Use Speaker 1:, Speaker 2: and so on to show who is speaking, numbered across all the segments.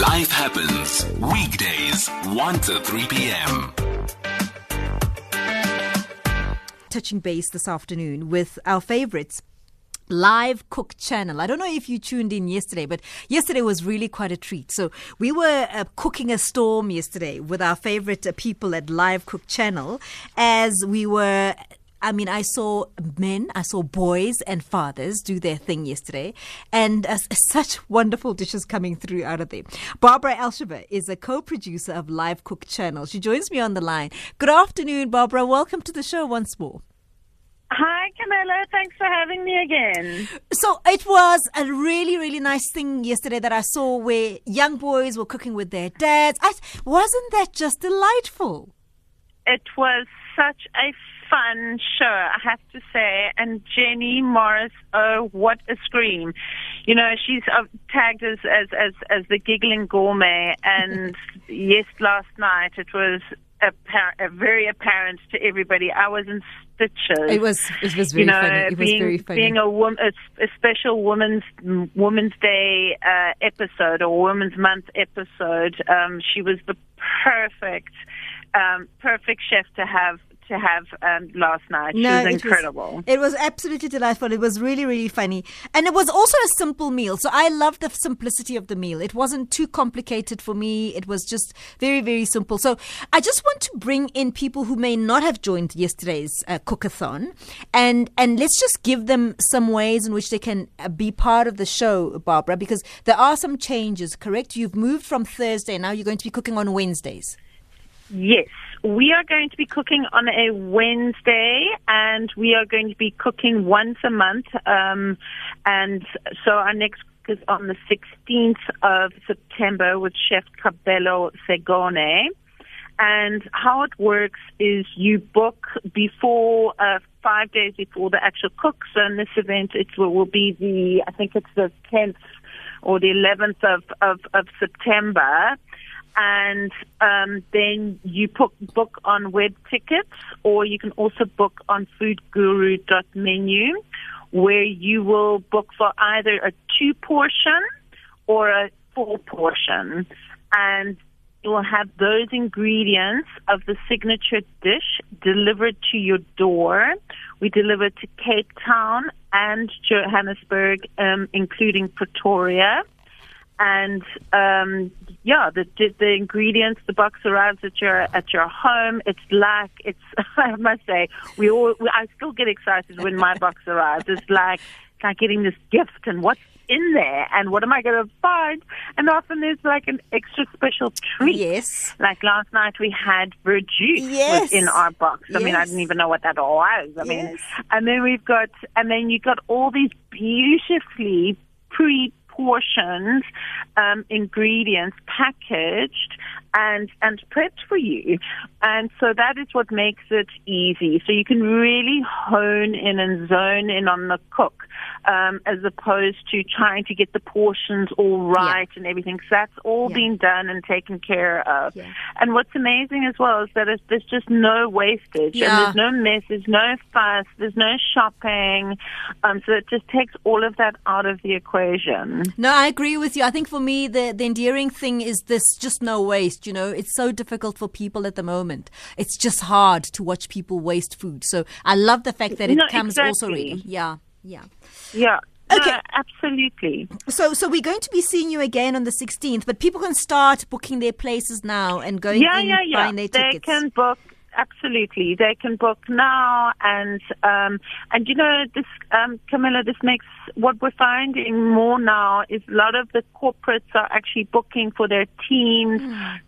Speaker 1: Life happens weekdays 1 to 3 p.m.
Speaker 2: touching base this afternoon with our favorites. Live Cook channel. I don't know if you tuned in yesterday, but yesterday was really quite a treat. So we were uh, cooking a storm yesterday with our favorite uh, people at Live Cook channel as we were I mean, I saw men, I saw boys and fathers do their thing yesterday, and uh, such wonderful dishes coming through out of there. Barbara Elshove is a co producer of Live Cook Channel. She joins me on the line. Good afternoon, Barbara. Welcome to the show once more.
Speaker 3: Hi, Camilla. Thanks for having me again.
Speaker 2: So it was a really, really nice thing yesterday that I saw where young boys were cooking with their dads. I, wasn't that just delightful?
Speaker 3: It was such a fun show, I have to say. And Jenny Morris, oh, what a scream! You know, she's uh, tagged as, as as as the giggling gourmet. And yes, last night it was appar- very apparent to everybody. I was in stitches.
Speaker 2: It was it was very
Speaker 3: you know,
Speaker 2: funny. It
Speaker 3: being,
Speaker 2: was very funny.
Speaker 3: Being a, wom- a, a special Women's Women's Day uh, episode or Women's Month episode, um, she was the perfect um, perfect chef to have to have um, last night.
Speaker 2: No,
Speaker 3: she was
Speaker 2: it
Speaker 3: incredible.
Speaker 2: Was, it was absolutely delightful. It was really, really funny. And it was also a simple meal. So I love the simplicity of the meal. It wasn't too complicated for me. It was just very, very simple. So I just want to bring in people who may not have joined yesterday's uh, cookathon and, and let's just give them some ways in which they can uh, be part of the show, Barbara, because there are some changes, correct? You've moved from Thursday. Now you're going to be cooking on Wednesdays.
Speaker 3: Yes, we are going to be cooking on a Wednesday, and we are going to be cooking once a month. Um, and so our next cook is on the 16th of September with Chef Cabello Segone. And how it works is you book before uh, five days before the actual cook. So in this event, it will, be the I think it's the 10th or the 11th of, of, of September and um, then you book, book on web tickets, or you can also book on foodguru.menu, where you will book for either a two portion or a four portion, and you will have those ingredients of the signature dish delivered to your door. We deliver to Cape Town and Johannesburg, um, including Pretoria and um, yeah, the the ingredients, the box arrives at your at your home. It's like it's. I must say, we all. I still get excited when my box arrives. It's like it's like getting this gift and what's in there and what am I going to find? And often there's like an extra special treat.
Speaker 2: Yes.
Speaker 3: Like last night we had verjuice
Speaker 2: Yes.
Speaker 3: in our box. I mean, I didn't even know what that was. I mean, and then we've got, and then you've got all these beautifully pre portioned um, ingredients packaged and and prepped for you, and so that is what makes it easy. So you can really hone in and zone in on the cook, um, as opposed to trying to get the portions all right and everything. So that's all
Speaker 2: Yeah.
Speaker 3: being done and taken care of.
Speaker 2: Yeah.
Speaker 3: And what's amazing as well is that it's, there's just no wastage
Speaker 2: Yeah.
Speaker 3: and there's no mess, there's no fuss, there's no shopping. Um, so it just takes all of that out of the equation.
Speaker 2: No, I agree with you. I think for me, the, the endearing thing is this just no waste. You know, it's so difficult for people at the moment. It's just hard to watch people waste food. So I love the fact that it
Speaker 3: No,
Speaker 2: comes also ready. Yeah, yeah.
Speaker 3: Yeah.
Speaker 2: Okay.
Speaker 3: No, absolutely.
Speaker 2: So, so we're going to be seeing you again on the 16th, but people can start booking their places now and going
Speaker 3: yeah,
Speaker 2: in,
Speaker 3: yeah, yeah.
Speaker 2: buying their
Speaker 3: they
Speaker 2: tickets.
Speaker 3: can book. Absolutely, they can book now, and um, and you know this, um, Camilla. This makes what we're finding more now is a lot of the corporates are actually booking for their teams,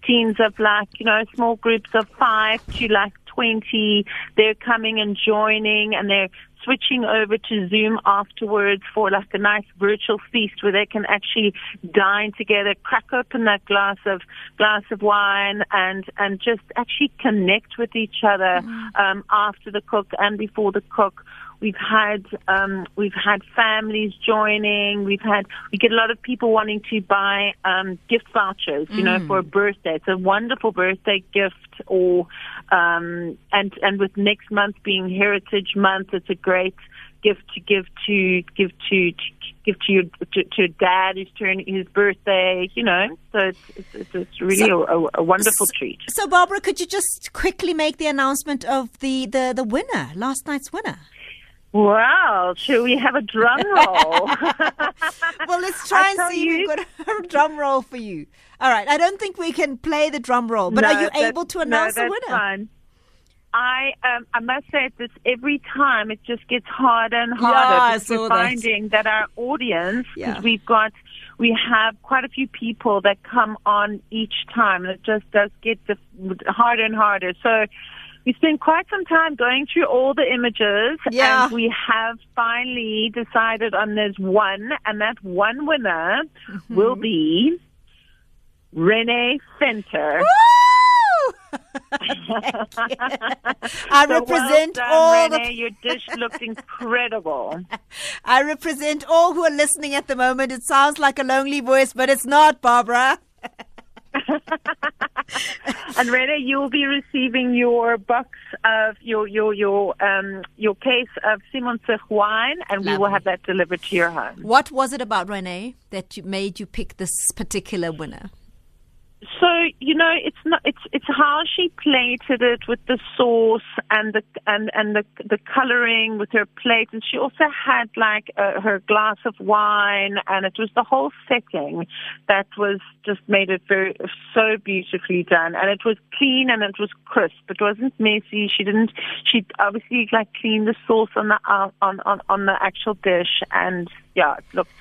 Speaker 3: teams of like you know small groups of five to like twenty. They're coming and joining, and they're switching over to Zoom afterwards for like a nice virtual feast where they can actually dine together, crack open that glass of glass of wine, and and just actually connect with each other um, after the cook and before the cook. We've had um, we've had families joining. We've had we get a lot of people wanting to buy um, gift vouchers, you know, for a birthday. It's a wonderful birthday gift, or um, and and with next month being Heritage Month, it's a great gift to give to give to, to give to your to, to your dad who's turning his birthday. You know, so it's it's, it's really so, a, a, wonderful
Speaker 2: so,
Speaker 3: treat.
Speaker 2: So, Barbara, could you just quickly make the announcement of the the the winner, last night's winner?
Speaker 3: Wow, should we have a drum roll?
Speaker 2: well, let's try and see you. we've got a drum roll for you. All right, I don't think we can play the drum roll, but
Speaker 3: no,
Speaker 2: are you able to announce
Speaker 3: no,
Speaker 2: the winner?
Speaker 3: Fine. I um, I must say this every time it just gets harder and harder
Speaker 2: yeah,
Speaker 3: we're finding that. our audience because
Speaker 2: yeah.
Speaker 3: we've got we have quite a few people that come on each time and it just does get harder and harder. So we spent quite some time going through all the images
Speaker 2: yeah.
Speaker 3: and we have finally decided on this one and that one winner mm-hmm. will be Renee Fenter.
Speaker 2: I so represent
Speaker 3: well done,
Speaker 2: all
Speaker 3: Renee,
Speaker 2: the.
Speaker 3: Your dish looked incredible.
Speaker 2: I represent all who are listening at the moment. It sounds like a lonely voice, but it's not, Barbara.
Speaker 3: and Renee, you will be receiving your box of your your your um your case of Simonsig wine, and Lovely. we will have that delivered to your home.
Speaker 2: What was it about Renee that made you pick this particular winner?
Speaker 3: So you know, it's not it's it's how she plated it with the sauce and the and and the the coloring with her plate, and she also had like uh, her glass of wine, and it was the whole setting that was just made it very so beautifully done, and it was clean and it was crisp. It wasn't messy. She didn't. She obviously like cleaned the sauce on the on on on the actual dish, and yeah, it looked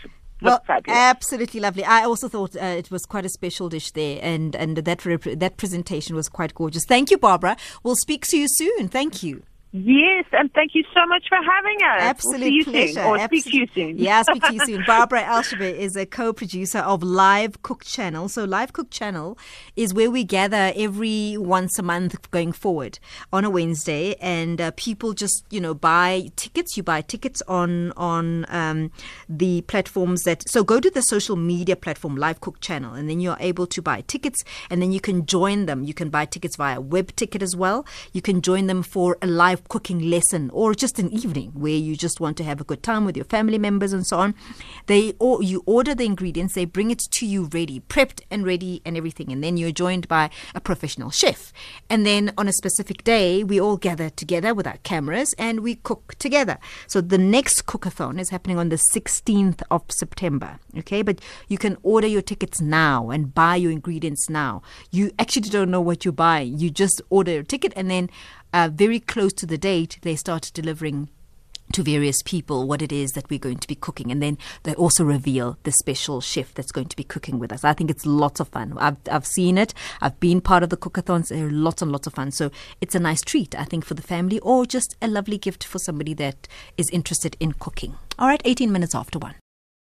Speaker 2: well, absolutely lovely. I also thought uh, it was quite a special dish there, and and that rep- that presentation was quite gorgeous. Thank you, Barbara. We'll speak to you soon. Thank you.
Speaker 3: Yes, and thank you so much for having us.
Speaker 2: Absolute
Speaker 3: we'll
Speaker 2: pleasure.
Speaker 3: Or
Speaker 2: Absolute.
Speaker 3: speak to you soon.
Speaker 2: Yeah, speak to you soon. Barbara Elshove is a co-producer of Live Cook Channel. So Live Cook Channel is where we gather every once a month going forward on a Wednesday, and uh, people just you know buy tickets. You buy tickets on on um, the platforms that. So go to the social media platform Live Cook Channel, and then you're able to buy tickets, and then you can join them. You can buy tickets via web ticket as well. You can join them for a live cooking lesson or just an evening where you just want to have a good time with your family members and so on. They or you order the ingredients, they bring it to you ready, prepped and ready and everything, and then you're joined by a professional chef. And then on a specific day, we all gather together with our cameras and we cook together. So the next cookathon is happening on the 16th of September. Okay, but you can order your tickets now and buy your ingredients now. You actually don't know what you're buying. You just order your ticket and then uh, very close to the date, they start delivering to various people what it is that we're going to be cooking. And then they also reveal the special chef that's going to be cooking with us. I think it's lots of fun. I've, I've seen it. I've been part of the cookathons. They're lots and lots of fun. So it's a nice treat, I think, for the family or just a lovely gift for somebody that is interested in cooking. All right, 18 minutes after one.